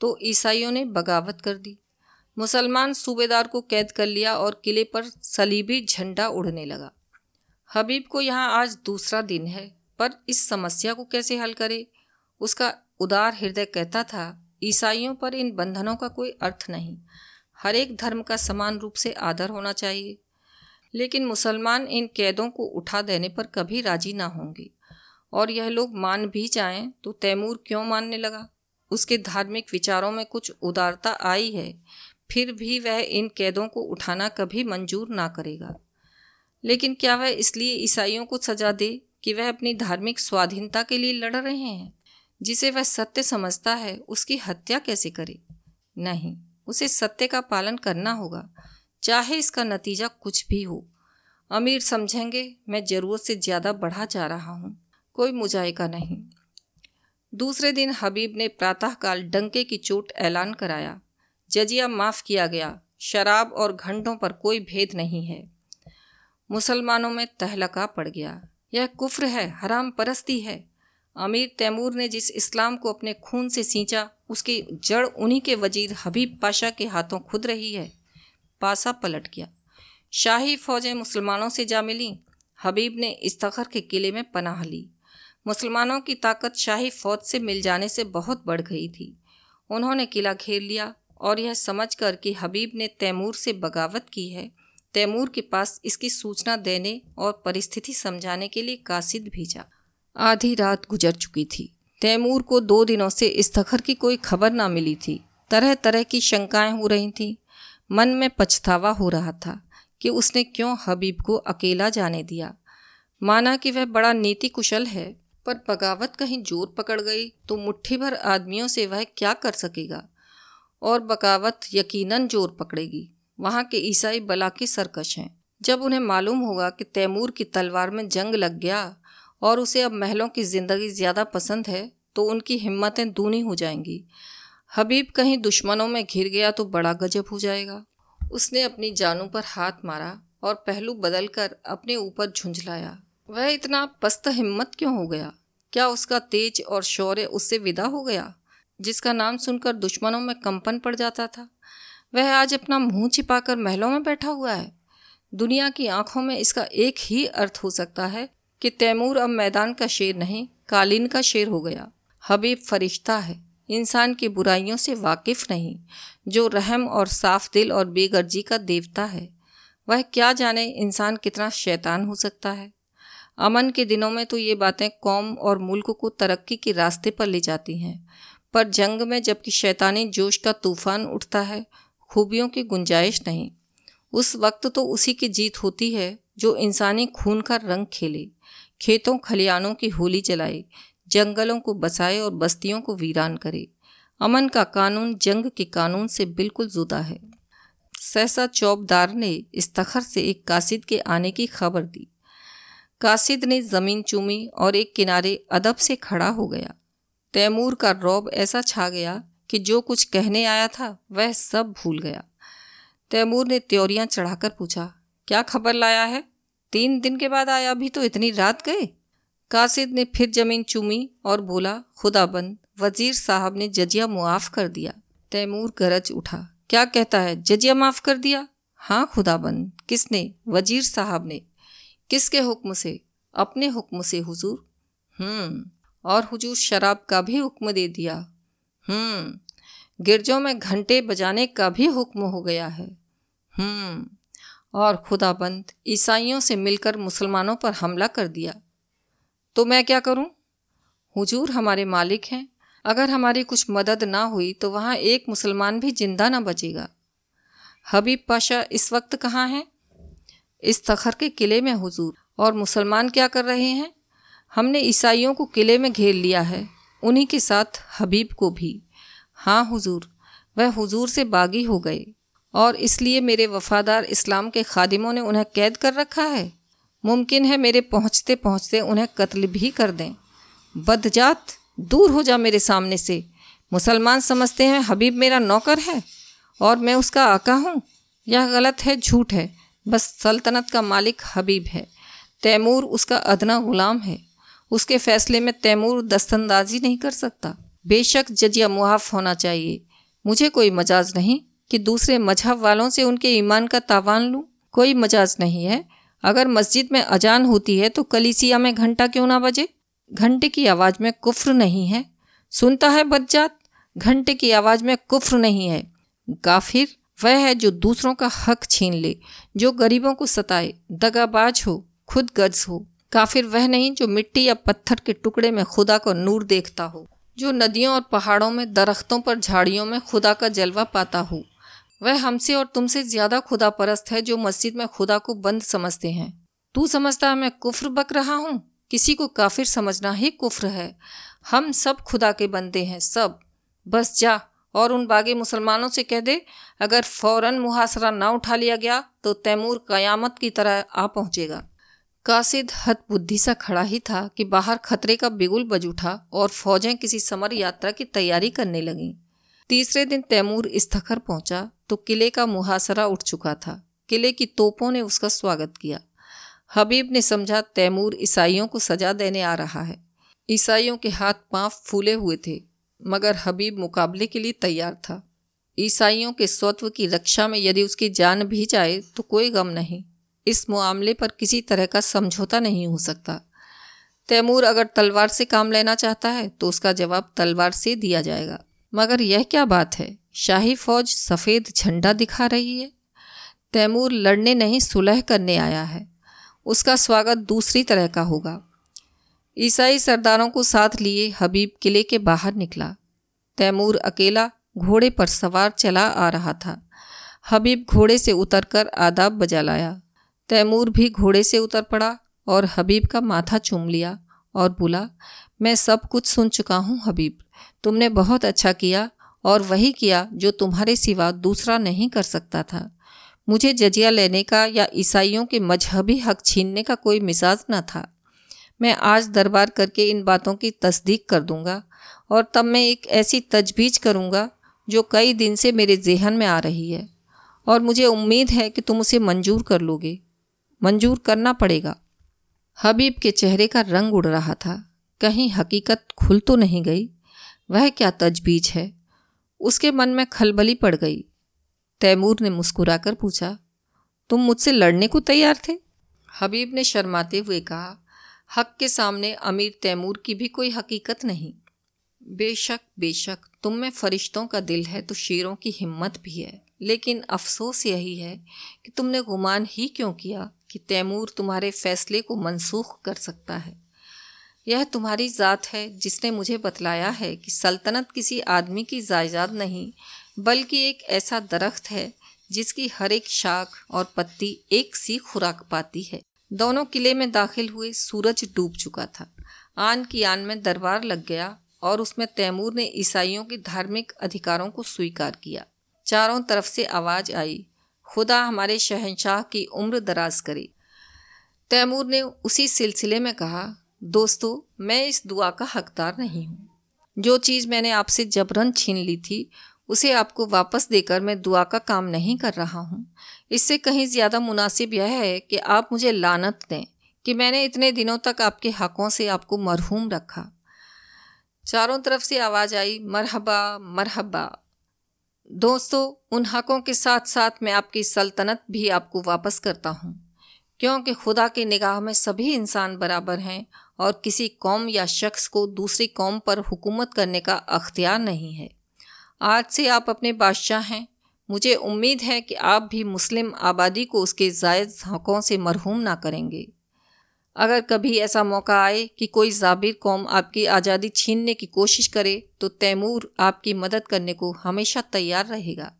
तो ईसाइयों ने बगावत कर दी। मुसलमान सूबेदार को कैद कर लिया और किले पर सलीबी झंडा उड़ने लगा। हबीब को यहाँ आज दूसरा दिन है। पर इस समस्या को कैसे हल करे? उसका उदार हृदय कहता था, ईसाइयों पर इन बंधनों का कोई अर्थ नहीं। हर एक धर्म का समान रूप से आदर होना चाहिए। लेकिन मुसलमान इन कैदों को उठा देने पर कभी राज़ी ना होंगे। और यह लोग मान भी जाएँ तो तैमूर क्यों मानने लगा? उसके धार्मिक विचारों में कुछ उदारता आई है। फिर भी वह इन कैदों को उठाना कभी मंजूर ना करेगा। लेकिन क्या वह इसलिए ईसाइयों को सजा दे कि वह अपनी धार्मिक स्वाधीनता के लिए लड़ रहे हैं। जिसे वह सत्य समझता है, उसकी हत्या कैसे करे? नहीं, उसे सत्य का पालन करना होगा, चाहे इसका नतीजा कुछ भी हो। अमीर समझेंगे, मैं ज़रूरत से ज़्यादा बढ़ा जा रहा हूँ, कोई मुजायका नहीं। दूसरे दिन हबीब ने प्रातःकाल डंके की चोट ऐलान कराया। जजिया माफ़ किया गया, शराब और घंटों पर कोई भेद नहीं है। मुसलमानों में तहलका पड़ गया। यह कुफ्र है, हराम परस्ती है। अमीर तैमूर ने जिस इस्लाम को अपने खून से सींचा, उसकी जड़ उन्हीं के वज़ीर हबीब पाशा के हाथों खुद रही है। पासा पलट गया। शाही फौजें मुसलमानों से जा मिली। हबीब ने इस्तखर के किले में पनाह ली। मुसलमानों की ताकत शाही फौज से मिल जाने से बहुत बढ़ गई थी। उन्होंने किला घेर लिया और यह समझकर कि हबीब ने तैमूर से बगावत की है। तैमूर के पास इसकी सूचना देने और परिस्थिति समझाने के लिए कासिद भेजा। आधी रात गुजर चुकी थी। तैमूर को दो दिनों से इस इस्तखर की कोई खबर ना मिली थी। तरह तरह की शंकाएँ हो रही थीं। मन में पछतावा हो रहा था कि उसने क्यों हबीब को अकेला जाने दिया। माना कि वह बड़ा नीति कुशल है, पर बगावत कहीं ज़ोर पकड़ गई तो मुट्ठी भर आदमियों से वह क्या कर सकेगा? और बगावत यकीनन ज़ोर पकड़ेगी। वहाँ के ईसाई बला के सरकश हैं। जब उन्हें मालूम होगा कि तैमूर की तलवार में जंग लग गया और उसे अब महलों की ज़िंदगी ज़्यादा पसंद है तो उनकी हिम्मतें दूनी हो जाएँगी। हबीब कहीं दुश्मनों में घिर गया तो बड़ा गजब हो जाएगा। उसने अपनी जानों पर हाथ मारा और पहलू बदलकर अपने ऊपर झुंझलाया। वह इतना पस्त हिम्मत क्यों हो गया? क्या उसका तेज और शौर्य उससे विदा हो गया, जिसका नाम सुनकर दुश्मनों में कंपन पड़ जाता था? वह आज अपना मुँह छिपाकर महलों में बैठा हुआ है। दुनिया की आँखों में इसका एक ही अर्थ हो सकता है कि तैमूर अब मैदान का शेर नहीं, कालीन का शेर हो गया। हबीब फरिश्ता है, इंसान की बुराइयों से वाकिफ नहीं, जो रहम और साफ़ दिल और बेगर्जी का देवता है। वह क्या जाने इंसान कितना शैतान हो सकता है। अमन के दिनों में तो ये बातें कौम और मुल्क को तरक्की के रास्ते पर ले जाती हैं, पर जंग में जबकि शैतानी जोश का तूफ़ान उठता है खूबियों की गुंजाइश नहीं। उस वक्त तो उसी की जीत होती है, जो इंसानी खून का रंग खेले, खेतों खलियानों की होली जलाए, जंगलों को बसाए और बस्तियों को वीरान करे। अमन का कानून जंग के कानून से बिल्कुल जुदा है। सहसा चौबदार ने इस तखर से एक कासिद के आने की खबर दी। कासिद ने ज़मीन चूमी और एक किनारे अदब से खड़ा हो गया। तैमूर का रौब ऐसा छा गया कि जो कुछ कहने आया था, वह सब भूल गया। तैमूर ने त्योरियाँ चढ़ाकर पूछा, क्या खबर लाया है? तीन दिन के बाद आया, अभी तो इतनी रात गए? कासिद ने फिर ज़मीन चूमी और बोला, खुदाबंद, वज़ीर साहब ने जजिया मुआफ़ कर दिया। तैमूर गरज उठा, क्या कहता है? जजिया माफ़ कर दिया? हाँ खुदाबंद, किसने? वज़ीर साहब ने। किसके हुक्म से? अपने हुक्म से, हुजूर। हम्म और हुजूर शराब का भी हुक्म दे दिया। हम्म गिरजों में घंटे बजाने का भी हुक्म हो गया है। हम्म और खुदाबंद ईसाइयों से मिलकर मुसलमानों पर हमला कर दिया। तो मैं क्या करूँ? हुजूर हमारे मालिक हैं। अगर हमारी कुछ मदद ना हुई तो वहाँ एक मुसलमान भी ज़िंदा ना बचेगा। हबीब पाशा इस वक्त कहाँ हैं? इस तखर के किले में हुजूर। और मुसलमान क्या कर रहे हैं? हमने ईसाइयों को किले में घेर लिया है। उन्हीं के साथ हबीब को भी। हाँ हुजूर, वह हुजूर से बागी हो गए। और इसलिए मेरे वफादार इस्लाम के खादिमों ने उन्हें कैद कर रखा है? मुमकिन है मेरे पहुँचते पहुँचते उन्हें कत्ल भी कर दें। बदजात, दूर हो जा मेरे सामने से। मुसलमान समझते हैं हबीब मेरा नौकर है, और मैं उसका आका हूँ। यह गलत है, झूठ है। बस सल्तनत का मालिक हबीब है। तैमूर उसका अदना गुलाम है। उसके फैसले में तैमूर दस्तंदाजी नहीं कर सकता। बेशक जजिया मुआफ़ होना चाहिए। मुझे कोई मजाज नहीं कि दूसरे मज़हब वालों से उनके ईमान का तावान लूँ। कोई मजाज नहीं है। अगर मस्जिद में अजान होती है तो कलीसिया में घंटा क्यों ना बजे? घंटे की आवाज़ में कुफ्र नहीं है। सुनता है बदजात, घंटे की आवाज़ में कुफ्र नहीं है। गाफिर वह है जो दूसरों का हक छीन ले, जो गरीबों को सताए, दगाबाज हो, खुद गर्ज हो। काफिर वह नहीं जो मिट्टी या पत्थर के टुकड़े में खुदा को नूर देखता हो, जो नदियों और पहाड़ों में, दरख्तों पर, झाड़ियों में खुदा का जलवा पाता हो। वह हमसे और तुमसे ज़्यादा खुदा परस्त है जो मस्जिद में खुदा को बंद समझते हैं। तू समझता है मैं कुफ्र बक रहा हूँ? किसी को काफिर समझना ही कुफ्र है। हम सब खुदा के बंदे हैं, सब। बस जा और उन बागे मुसलमानों से कह दे, अगर फ़ौरन मुहासरा ना उठा लिया गया तो तैमूर कयामत की तरह आ पहुंचेगा। कासिद हत बुद्धि सा खड़ा ही था कि बाहर खतरे का बिगुल बज उठा और फौजें किसी समर यात्रा की तैयारी करने लगीं। तीसरे दिन तैमूर इस्तखर पहुँचा तो किले का मुहासरा उठ चुका था। किले की तोपों ने उसका स्वागत किया। हबीब ने समझा तैमूर ईसाइयों को सजा देने आ रहा है। ईसाइयों के हाथ पाँव फूले हुए थे, मगर हबीब मुकाबले के लिए तैयार था। ईसाइयों के स्वत्व की रक्षा में यदि उसकी जान भी जाए तो कोई गम नहीं। इस मामले पर किसी तरह का समझौता नहीं हो सकता। तैमूर अगर तलवार से काम लेना चाहता है तो उसका जवाब तलवार से दिया जाएगा। मगर यह क्या बात है? शाही फौज सफ़ेद झंडा दिखा रही है। तैमूर लड़ने नहीं, सुलह करने आया है। उसका स्वागत दूसरी तरह का होगा। ईसाई सरदारों को साथ लिए हबीब किले के बाहर निकला। तैमूर अकेला घोड़े पर सवार चला आ रहा था। हबीब घोड़े से उतरकर आदाब बजा लाया। तैमूर भी घोड़े से उतर पड़ा और हबीब का माथा चूम लिया और बोला, मैं सब कुछ सुन चुका हूँ हबीब। तुमने बहुत अच्छा किया और वही किया जो तुम्हारे सिवा दूसरा नहीं कर सकता था। मुझे जजिया लेने का या ईसाइयों के मजहबी हक छीनने का कोई मिजाज न था। मैं आज दरबार करके इन बातों की तस्दीक कर दूँगा और तब मैं एक ऐसी तजवीज़ करूँगा जो कई दिन से मेरे जहन में आ रही है और मुझे उम्मीद है कि तुम उसे मंजूर कर लोगे। मंजूर करना पड़ेगा। हबीब के चेहरे का रंग उड़ रहा था। कहीं हकीकत खुल तो नहीं गई। वह क्या तजबीज है? उसके मन में खलबली पड़ गई। तैमूर ने मुस्कुराकर पूछा, तुम मुझसे लड़ने को तैयार थे? हबीब ने शर्माते हुए कहा, हक के सामने अमीर तैमूर की भी कोई हकीकत नहीं। बेशक बेशक, तुम में फरिश्तों का दिल है तो शेरों की हिम्मत भी है। लेकिन अफसोस यही है कि तुमने गुमान ही क्यों किया? कि तैमूर तुम्हारे फैसले को मनसूख कर सकता है। यह तुम्हारी ज़ात है जिसने मुझे बतलाया है कि सल्तनत किसी आदमी की जायदाद नहीं, बल्कि एक ऐसा दरख्त है जिसकी हर एक शाख और पत्ती एक सी खुराक पाती है। दोनों किले में दाखिल हुए सूरज डूब चुका था। आन की आन में दरबार लग गया और उसमें तैमूर ने ईसाइयों के धार्मिक अधिकारों को स्वीकार किया। चारों तरफ़ से आवाज़ आई खुदा हमारे शहनशाह की उम्र दराज करे। तैमूर ने उसी सिलसिले में कहा, दोस्तों, मैं इस दुआ का हकदार नहीं हूँ। जो चीज़ मैंने आपसे जबरन छीन ली थी, उसे आपको वापस देकर मैं दुआ का काम नहीं कर रहा हूँ। इससे कहीं ज़्यादा मुनासिब यह है कि आप मुझे लानत दें कि मैंने इतने दिनों तक आपके हकों से आपको मरहूम रखा। चारों तरफ़ से आवाज़ आई, मरहबा मरहबा। दोस्तों, उन हकों के साथ साथ मैं आपकी सल्तनत भी आपको वापस करता हूँ। क्योंकि खुदा की निगाह में सभी इंसान बराबर हैं और किसी कौम या शख्स को दूसरी कौम पर हुकूमत करने का अख्तियार नहीं है। आज से आप अपने बादशाह हैं। मुझे उम्मीद है कि आप भी मुस्लिम आबादी को उसके जायज़ हकों से मरहूम ना करेंगे। अगर कभी ऐसा मौका आए कि कोई जाबिर कौम आपकी आज़ादी छीनने की कोशिश करे तो तैमूर आपकी मदद करने को हमेशा तैयार रहेगा।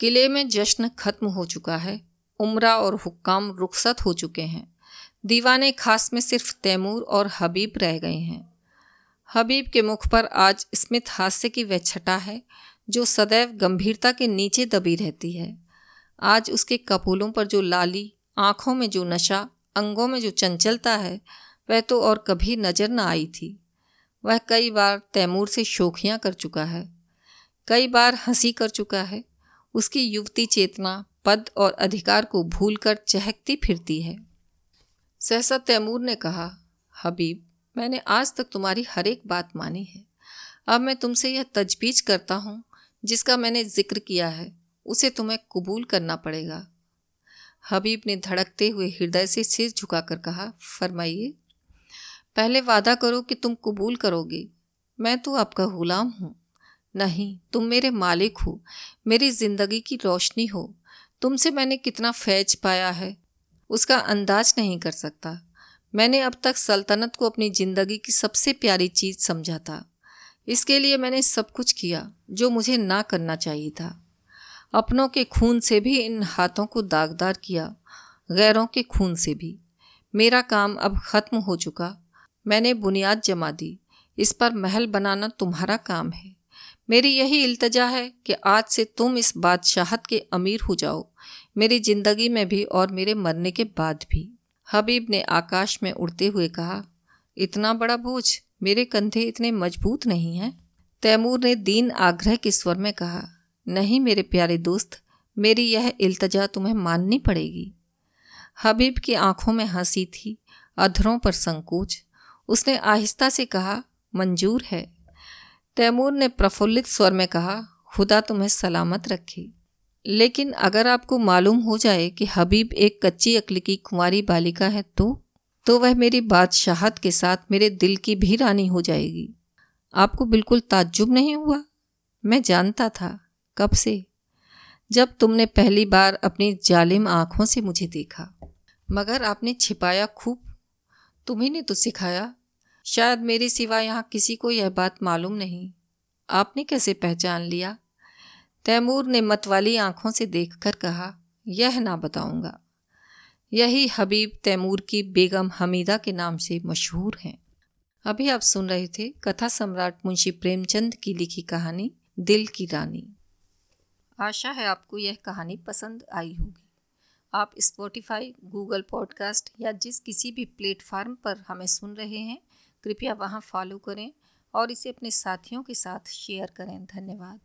किले में जश्न खत्म हो चुका है, उम्रा और हुक्काम रुखसत हो चुके हैं। दीवाने खास में सिर्फ़ तैमूर और हबीब रह गए हैं। हबीब के मुख पर आज स्मित हास्य की वह छटा है, जो सदैव गंभीरता के नीचे दबी रहती है। आज उसके कपूलों पर जो लाली, आँखों में जो नशा अंगों में जो चंचलता है, वह तो और कभी नज़र न आई थी। वह कई बार तैमूर से शोखियाँ कर चुका है, कई बार हँसी कर चुका है। उसकी युवती चेतना, पद और अधिकार को भूलकर चहकती फिरती है। सहसा तैमूर ने कहा, हबीब, मैंने आज तक तुम्हारी हर एक बात मानी है। अब मैं तुमसे यह तजबीज करता हूँ, जिसका मैंने ज़िक्र किया है, उसे तुम्हें कबूल करना पड़ेगा। हबीब ने धड़कते हुए हृदय से सिर झुकाकर कहा, फरमाइए, पहले वादा करो कि तुम कबूल करोगे। मैं तो आपका गुलाम हूँ। नहीं, तुम मेरे मालिक हो। मेरी ज़िंदगी की रोशनी हो। तुमसे मैंने कितना फैज पाया है, उसका अंदाज नहीं कर सकता। मैंने अब तक सल्तनत को अपनी ज़िंदगी की सबसे प्यारी चीज़ समझा था। इसके लिए मैंने सब कुछ किया, जो मुझे ना करना चाहिए था। अपनों के खून से भी इन हाथों को दागदार किया, गैरों के खून से भी। मेरा काम अब ख़त्म हो चुका। मैंने बुनियाद जमा दी। इस पर महल बनाना तुम्हारा काम है। मेरी यही इल्तजा है कि आज से तुम इस बादशाहत के अमीर हो जाओ। मेरी ज़िंदगी में भी और मेरे मरने के बाद भी। हबीब ने आकाश में उड़ते हुए कहा, इतना बड़ा बोझ? मेरे कंधे इतने मज़बूत नहीं हैं? तैमूर ने दीन आग्रह के स्वर में कहा नहीं मेरे प्यारे दोस्त, मेरी यह इल्तजा तुम्हें माननी पड़ेगी। हबीब की आँखों में हँसी थी, अधरों पर संकोच। उसने आहिस्ता से कहा, मंजूर है। तैमूर ने प्रफुल्लित स्वर में कहा, खुदा तुम्हें सलामत रखे। लेकिन अगर आपको मालूम हो जाए कि हबीब एक कच्ची अक्ल की कुंवारी बालिका है तो तो वह मेरी बादशाहत के साथ मेरे दिल की भी रानी हो जाएगी। आपको बिल्कुल ताज्जुब नहीं हुआ? मैं जानता था। कब से? जब तुमने पहली बार अपनी जालिम आँखों से मुझे देखा। मगर आपने छिपाया खूब। तुम्ही ने तो सिखाया। शायद मेरे सिवा यहाँ किसी को यह बात मालूम नहीं। आपने कैसे पहचान लिया? तैमूर ने मतवाली आँखों से देखकर कहा, यह ना बताऊँगा। यही हबीब तैमूर की बेगम हमीदा के नाम से मशहूर हैं। अभी आप सुन रहे थे कथा सम्राट मुंशी प्रेमचंद की लिखी कहानी, दिल की रानी। आशा है आपको यह कहानी पसंद आई होगी। आप स्पॉटिफाई गूगल पॉडकास्ट या जिस किसी भी प्लेटफार्म पर हमें सुन रहे हैं, कृपया वहाँ फॉलो करें और इसे अपने साथियों के साथ शेयर करें। धन्यवाद।